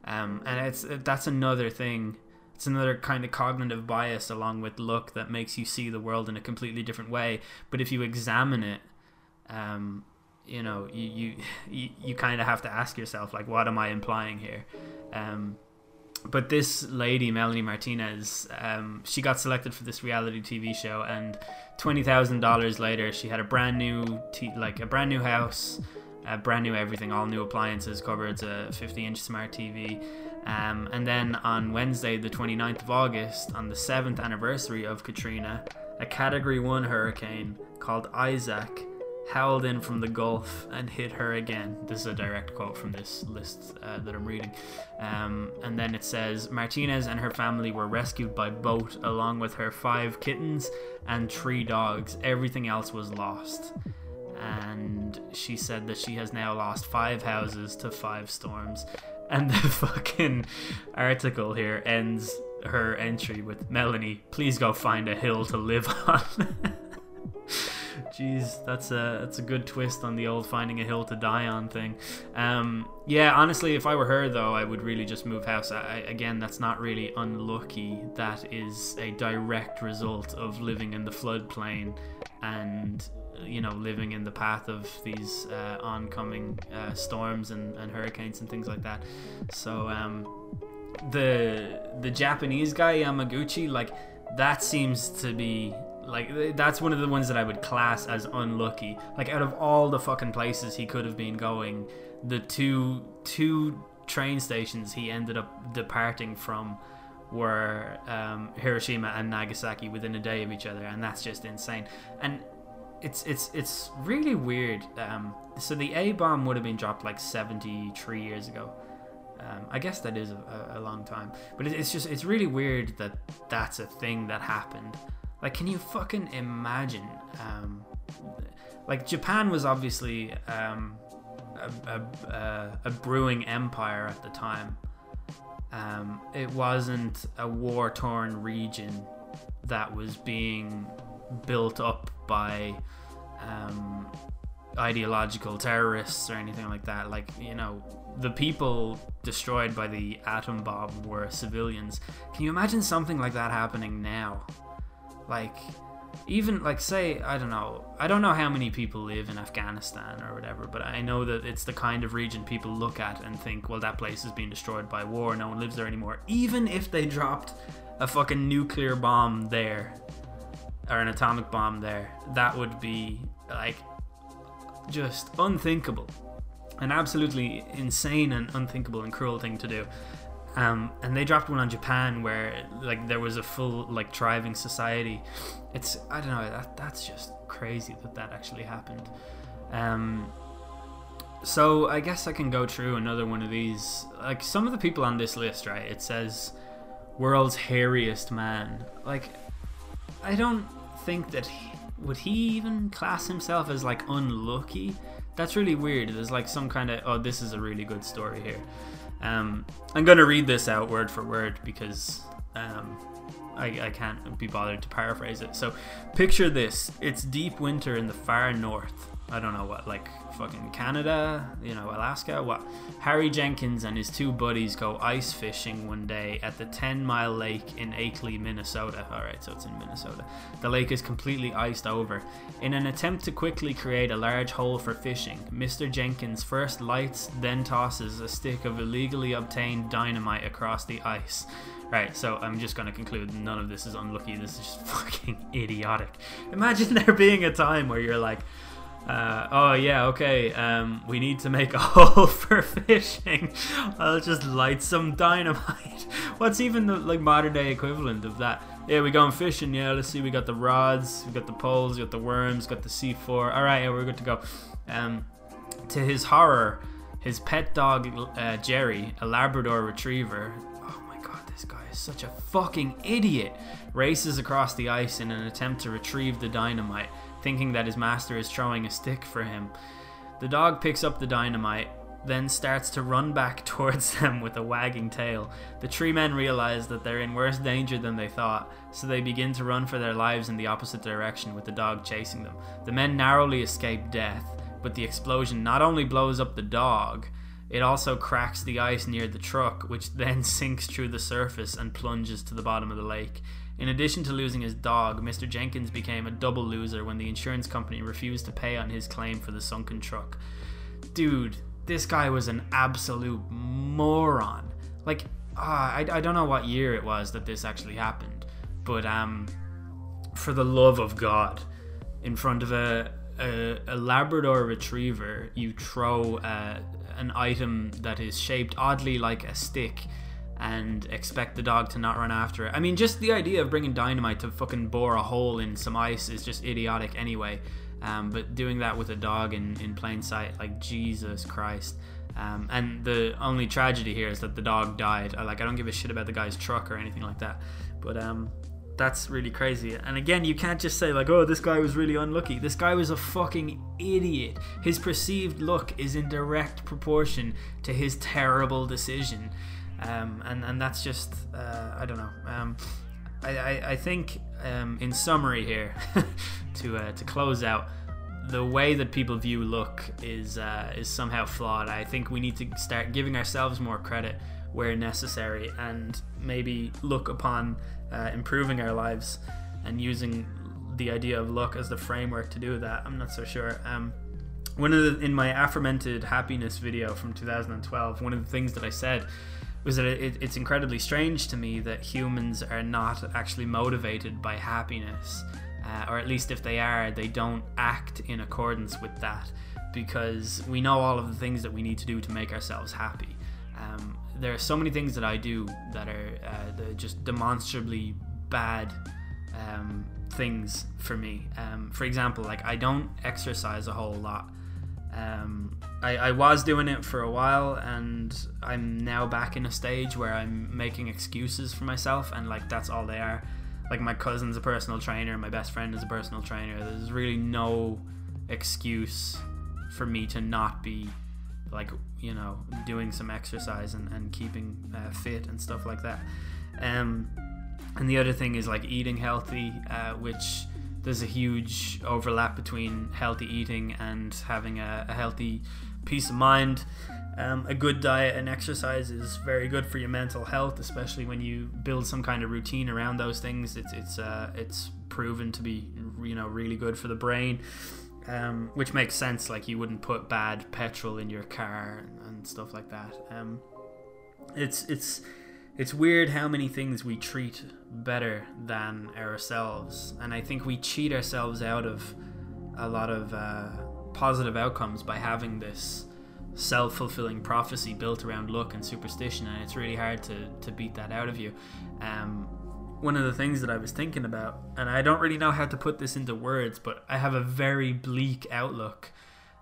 Um, and it's that's another thing. It's another kind of cognitive bias along with look that makes you see the world in a completely different way. But if you examine it, um, you know, you you you, you kind of have to ask yourself like, what am I implying here? Um, but this lady, Melanie Martinez, um, she got selected for this reality TV show, and twenty thousand dollars later, she had a brand new, t- like a brand new house, a brand new everything, all new appliances, cupboards, a fifty-inch smart TV. Um, and then on Wednesday, the 29th of August, on the seventh anniversary of Katrina, a Category One hurricane called Isaac howled in from the Gulf and hit her again. This is a direct quote from this list uh, that I'm reading. Um, and then it says Martinez and her family were rescued by boat along with her five kittens and three dogs. Everything else was lost. And she said that she has now lost five houses to five storms. And the fucking article here ends her entry with Melanie, please go find a hill to live on. Jeez, that's a that's a good twist on the old finding a hill to die on thing. Um, yeah, honestly, if I were her though, I would really just move house. I, again, that's not really unlucky. That is a direct result of living in the floodplain and you know living in the path of these uh, oncoming uh, storms and, and hurricanes and things like that. So um, the the Japanese guy Yamaguchi, like that seems to be like that's one of the ones that I would class as unlucky. Like out of all the fucking places he could have been going, the two two train stations he ended up departing from were um, Hiroshima and Nagasaki within a day of each other, and that's just insane. And it's it's it's really weird. Um, so the A bomb would have been dropped like 73 years ago. Um, I guess that is a, a long time, but it's just it's really weird that that's a thing that happened. Like, can you fucking imagine? Um, like, Japan was obviously um, a, a, a, brewing empire at the time. Um, it wasn't a war torn region that was being built up by um, ideological terrorists or anything like that. Like, you know, the people destroyed by the atom bomb were civilians. Can you imagine something like that happening now? Like, even like say I don't know I don't know how many people live in Afghanistan or whatever, but I know that it's the kind of region people look at and think, well, that place has been destroyed by war. No one lives there anymore. Even if they dropped a fucking nuclear bomb there or an atomic bomb there, that would be like just unthinkable. an absolutely insane and unthinkable and cruel thing to do. Um, and they dropped one on Japan where like there was a full like thriving society. It's I don't know that that's just crazy that that actually happened. Um, so I guess I can go through another one of these. Like some of the people on this list, right? It says world's hairiest man. Like I don't think that he, would he even class himself as like unlucky. That's really weird. There's like some kind of oh, this is a really good story here. Um, I'm to read this out word for word because um, I, I can't be bothered to paraphrase it. So, picture this it's deep winter in the far north. I don't know what, like fucking Canada, you know, Alaska, what? Harry Jenkins and his two buddies go ice fishing one day at the 10 mile lake in Akeley, Minnesota. Alright, so it's in Minnesota. The lake is completely iced over. In an attempt to quickly create a large hole for fishing, Mr. Jenkins first lights, then tosses a stick of illegally obtained dynamite across the ice. Right, so I'm just going to conclude none of this is unlucky. This is just fucking idiotic. Imagine there being a time where you're like, uh, oh yeah, okay. Um, we need to make a hole for fishing. I'll just light some dynamite. What's even the like modern day equivalent of that? Yeah, we're going fishing. Yeah, let's see. We got the rods, we got the poles, we got the worms, got the C4. All right, yeah, we're good to go. Um, to his horror, his pet dog uh, Jerry, a Labrador Retriever. Oh my god, this guy is such a fucking idiot. Races across the ice in an attempt to retrieve the dynamite thinking that his master is throwing a stick for him. The dog picks up the dynamite, then starts to run back towards them with a wagging tail. The tree men realize that they're in worse danger than they thought, so they begin to run for their lives in the opposite direction with the dog chasing them. The men narrowly escape death, but the explosion not only blows up the dog, it also cracks the ice near the truck, which then sinks through the surface and plunges to the bottom of the lake. In addition to losing his dog, Mr. Jenkins became a double loser when the insurance company refused to pay on his claim for the sunken truck. Dude, this guy was an absolute moron. Like, uh, I, I don't know what year it was that this actually happened, but um, for the love of God, in front of a, a, a Labrador retriever, you throw uh, an item that is shaped oddly like a stick and expect the dog to not run after it. I mean, just the idea of bringing dynamite to fucking bore a hole in some ice is just idiotic anyway. Um, but doing that with a dog in, in plain sight, like Jesus Christ. Um, and the only tragedy here is that the dog died. I, like, I don't give a shit about the guy's truck or anything like that. But um, that's really crazy. And again, you can't just say like, "Oh, this guy was really unlucky." This guy was a fucking idiot. His perceived luck is in direct proportion to his terrible decision um, and and that's just uh, I don't know. Um, I, I, I think um, in summary here to uh, to close out the way that people view look is uh, is somehow flawed. I think we need to start giving ourselves more credit where necessary and maybe look upon uh, improving our lives and using the idea of look as the framework to do that. I'm not so sure. Um, one of the in my aforementioned happiness video from 2012, one of the things that I said was that it, it's incredibly strange to me that humans are not actually motivated by happiness, uh, or at least if they are, they don't act in accordance with that because we know all of the things that we need to do to make ourselves happy. Um, there are so many things that I do that are uh, just demonstrably bad um, things for me. Um, for example, like I don't exercise a whole lot. Um, I, I was doing it for a while, and I'm now back in a stage where I'm making excuses for myself, and like that's all they are. Like my cousin's a personal trainer, my best friend is a personal trainer. There's really no excuse for me to not be like you know doing some exercise and, and keeping uh, fit and stuff like that. Um, and the other thing is like eating healthy, uh, which there's a huge overlap between healthy eating and having a, a healthy peace of mind. Um, a good diet and exercise is very good for your mental health, especially when you build some kind of routine around those things. It's it's uh, it's proven to be you know really good for the brain, um, which makes sense. Like you wouldn't put bad petrol in your car and, and stuff like that. Um, it's it's it's weird how many things we treat better than ourselves, and I think we cheat ourselves out of a lot of uh, positive outcomes by having this self fulfilling prophecy built around luck and superstition, and it's really hard to, to beat that out of you. Um, one of the things that I was thinking about, and I don't really know how to put this into words, but I have a very bleak outlook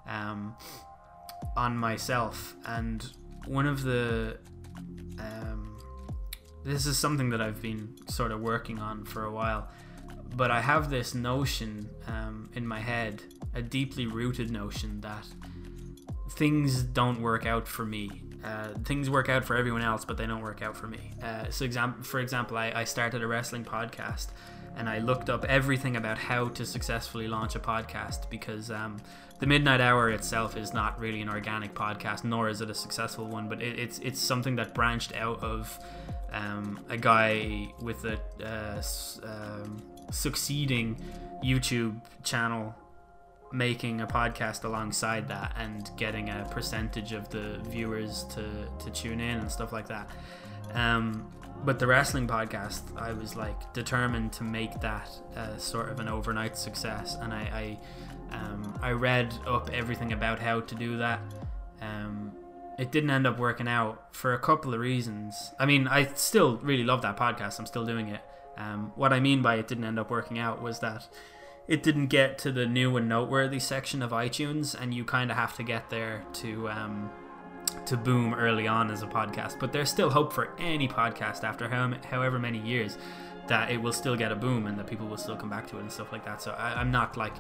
um, on myself, and one of the um, this is something that I've been sort of working on for a while, but I have this notion um, in my head, a deeply rooted notion that things don't work out for me. Uh, things work out for everyone else, but they don't work out for me. Uh, so, exam- for example, I, I started a wrestling podcast and I looked up everything about how to successfully launch a podcast because um, the Midnight Hour itself is not really an organic podcast, nor is it a successful one. But it, it's it's something that branched out of um, a guy with a uh, um, succeeding YouTube channel making a podcast alongside that and getting a percentage of the viewers to, to tune in and stuff like that. Um, but the wrestling podcast, I was like determined to make that uh, sort of an overnight success, and I I, um, I read up everything about how to do that. Um, it didn't end up working out for a couple of reasons. I mean, I still really love that podcast. I'm still doing it. Um, what I mean by it didn't end up working out was that it didn't get to the new and noteworthy section of iTunes, and you kind of have to get there to um, to boom early on as a podcast. But there's still hope for any podcast after how, however many years that it will still get a boom and that people will still come back to it and stuff like that. So I, am not like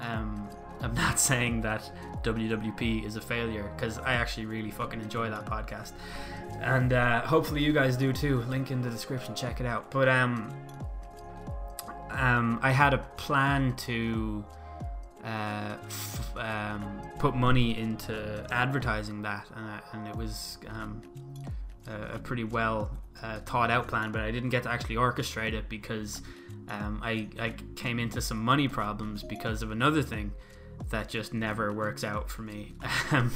um, I'm not saying that WWP is a failure because I actually really fucking enjoy that podcast, and uh, hopefully you guys do too. Link in the description, check it out. But um, um, I had a plan to uh, f- um, put money into advertising that, and, and it was um, a, a, pretty well uh, thought out plan, but I didn't get to actually orchestrate it because um, I, I came into some money problems because of another thing that just never works out for me. Um,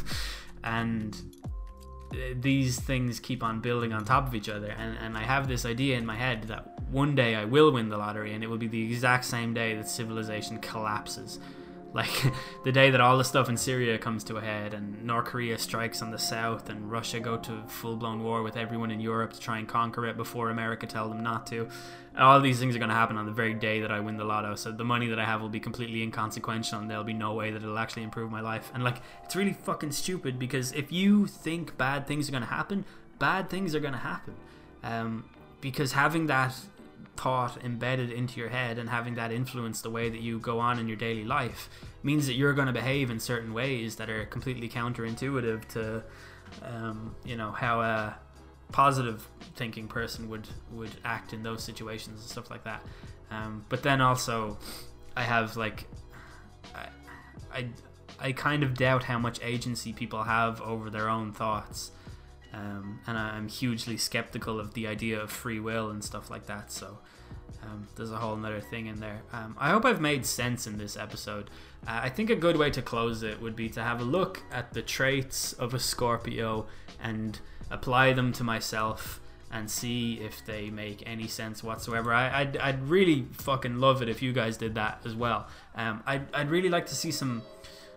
and these things keep on building on top of each other and, and i have this idea in my head that one day i will win the lottery and it will be the exact same day that civilization collapses like the day that all the stuff in Syria comes to a head and North Korea strikes on the south and Russia go to full blown war with everyone in Europe to try and conquer it before America tell them not to. All these things are going to happen on the very day that I win the lotto. So the money that I have will be completely inconsequential and there'll be no way that it'll actually improve my life. And like it's really fucking stupid because if you think bad things are going to happen, bad things are going to happen. Um, because having that thought embedded into your head and having that influence the way that you go on in your daily life means that you're going to behave in certain ways that are completely counterintuitive to um, you know how a positive thinking person would would act in those situations and stuff like that. Um, but then also I have like I, I I kind of doubt how much agency people have over their own thoughts um, and I'm hugely skeptical of the idea of free will and stuff like that. So um, there's a whole other thing in there. Um, I hope I've made sense in this episode. Uh, I think a good way to close it would be to have a look at the traits of a Scorpio and apply them to myself and see if they make any sense whatsoever. I, would I'd, I'd really fucking love it if you guys did that as well. Um, I'd, I'd really like to see some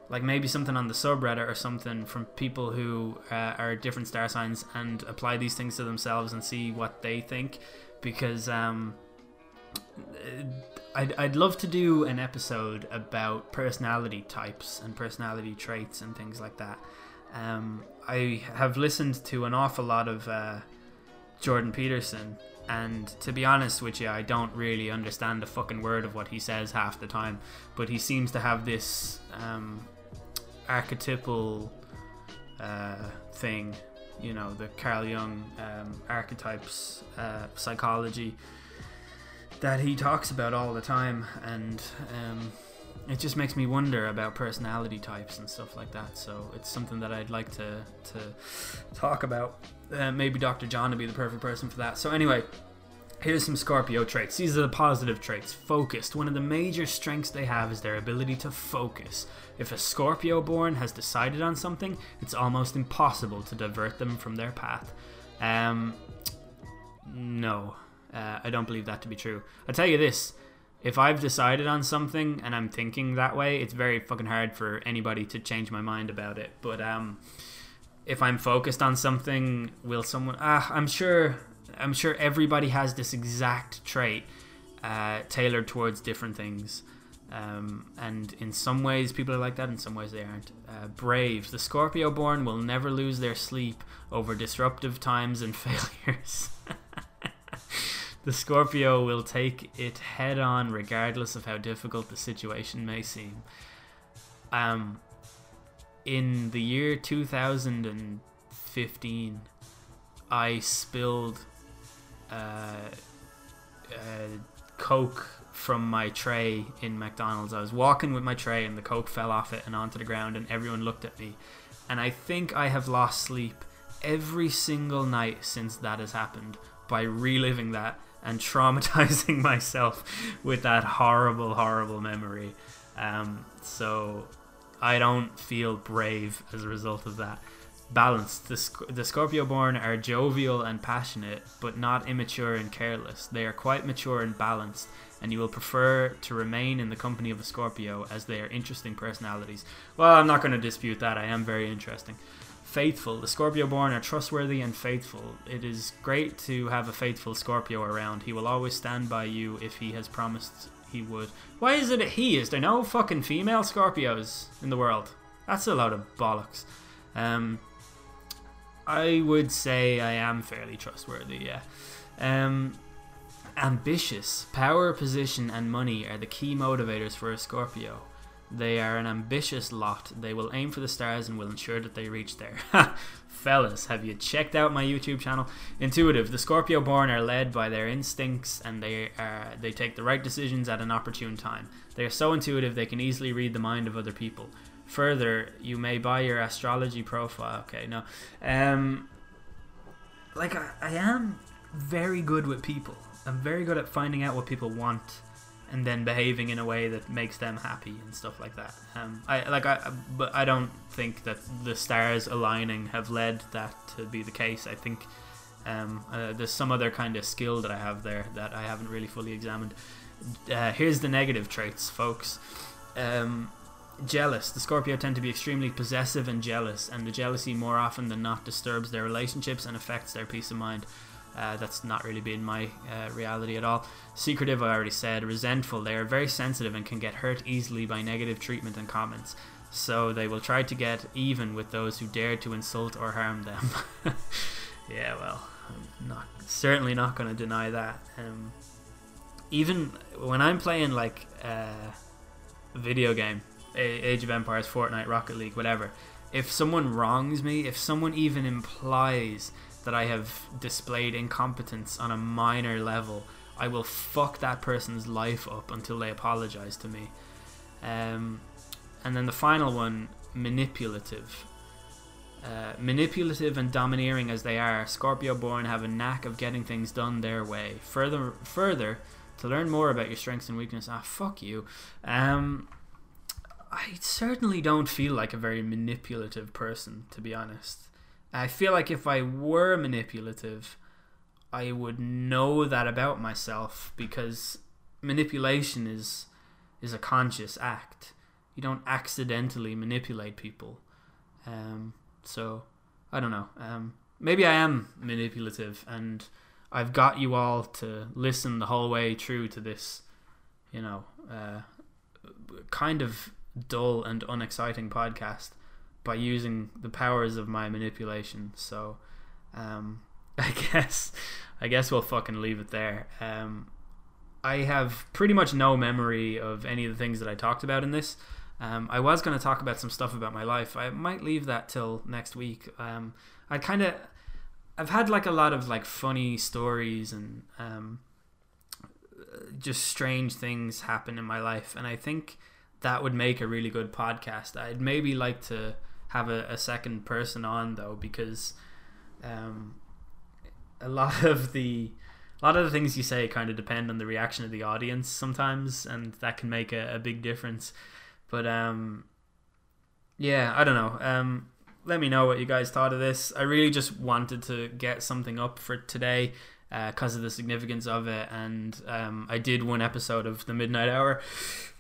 like maybe something on the subreddit or something from people who uh, are different star signs and apply these things to themselves and see what they think. Because um, I'd, I'd love to do an episode about personality types and personality traits and things like that. Um, I have listened to an awful lot of uh, Jordan Peterson. And to be honest with you, I don't really understand a fucking word of what he says half the time. But he seems to have this um, archetypal uh, thing, you know, the Carl Jung um, archetypes uh, psychology that he talks about all the time, and um, it just makes me wonder about personality types and stuff like that. So it's something that I'd like to to talk about. Uh, maybe Dr. John would be the perfect person for that. So anyway, Here's some Scorpio traits. These are the positive traits. Focused. One of the major strengths they have is their ability to focus. If a Scorpio born has decided on something, it's almost impossible to divert them from their path. Um, no, uh, I don't believe that to be true. I'll tell you this if I've decided on something and I'm thinking that way, it's very fucking hard for anybody to change my mind about it. But um, if I'm focused on something, will someone? Ah, I'm sure. I'm sure everybody has this exact trait uh, tailored towards different things. Um, and in some ways, people are like that. In some ways, they aren't. Uh, brave. The Scorpio born will never lose their sleep over disruptive times and failures. the Scorpio will take it head on, regardless of how difficult the situation may seem. Um, in the year 2015, I spilled Coke from my tray in McDonald's. I was walking with my tray and the Coke fell off it and onto the ground, and everyone looked at me. And I think I have lost sleep every single night since that has happened by reliving that and traumatizing myself with that horrible, horrible memory. Um, so I don't feel brave as a result of that. Balanced. The, the Scorpio born are jovial and passionate, but not immature and careless. They are quite mature and balanced, and you will prefer to remain in the company of a Scorpio as they are interesting personalities. Well, I'm not going to dispute that. I am very interesting. Faithful. The Scorpio born are trustworthy and faithful. It is great to have a faithful Scorpio around. He will always stand by you if he has promised he would. Why is it a he? Is there no fucking female Scorpios in the world? That's a load of bollocks. Um, I would say I am fairly trustworthy, yeah. Um, ambitious. Power, position, and money are the key motivators for a Scorpio. They are an ambitious lot. They will aim for the stars and will ensure that they reach there. Fellas, have you checked out my YouTube channel? Intuitive. The Scorpio born are led by their instincts and they are they take the right decisions at an opportune time. They are so intuitive they can easily read the mind of other people. Further, you may buy your astrology profile. Okay, no. Um like I, I am very good with people. I'm very good at finding out what people want and then behaving in a way that makes them happy and stuff like that. Um, I like I, but I don't think that the stars aligning have led that to be the case. I think um, uh, there's some other kind of skill that I have there that I haven't really fully examined. Uh, here's the negative traits, folks. Um, jealous. The Scorpio tend to be extremely possessive and jealous, and the jealousy more often than not disturbs their relationships and affects their peace of mind. Uh, that's not really been my uh, reality at all. Secretive, I already said. Resentful, they are very sensitive and can get hurt easily by negative treatment and comments. So they will try to get even with those who dare to insult or harm them. yeah, well, I'm not certainly not going to deny that. Um, even when I'm playing like uh, a video game, Age of Empires, Fortnite, Rocket League, whatever, if someone wrongs me, if someone even implies that I have displayed incompetence on a minor level, I will fuck that person's life up until they apologize to me. Um, and then the final one, manipulative. Uh, manipulative and domineering as they are, Scorpio born have a knack of getting things done their way. Further, further, to learn more about your strengths and weaknesses, ah, fuck you. Um, I certainly don't feel like a very manipulative person, to be honest. I feel like if I were manipulative, I would know that about myself because manipulation is is a conscious act. You don't accidentally manipulate people. Um, so I don't know. Um, maybe I am manipulative, and I've got you all to listen the whole way through to this. You know, uh, kind of dull and unexciting podcast by using the powers of my manipulation. So, um, I guess, I guess we'll fucking leave it there. Um, I have pretty much no memory of any of the things that I talked about in this. Um, I was going to talk about some stuff about my life. I might leave that till next week. Um, I kind of, I've had like a lot of like funny stories and um, just strange things happen in my life, and I think that would make a really good podcast. I'd maybe like to have a, a second person on though because um, a lot of the a lot of the things you say kind of depend on the reaction of the audience sometimes and that can make a, a big difference but um yeah i don't know um let me know what you guys thought of this i really just wanted to get something up for today because of the significance of it. And um, I did one episode of the Midnight Hour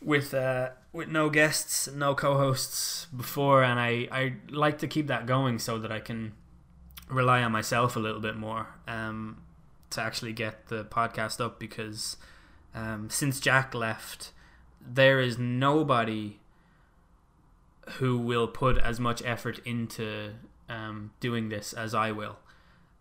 with uh, with no guests, no co-hosts before, and I I like to keep that going so that I can rely on myself a little bit more um, to actually get the podcast up because um, since Jack left, there is nobody who will put as much effort into um, doing this as I will.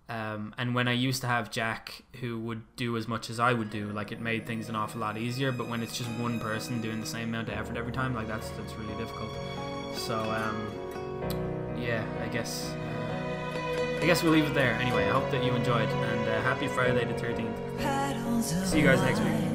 Um, and when I used to have Jack who would do as much as I would do, like it made things an awful lot easier. But when it's just one person doing the same amount of effort every time, like that's that's really difficult. So um, yeah, I guess uh, I guess we'll leave it there. Anyway, I hope that you enjoyed, and uh, happy Friday the thirteenth. See you guys next week.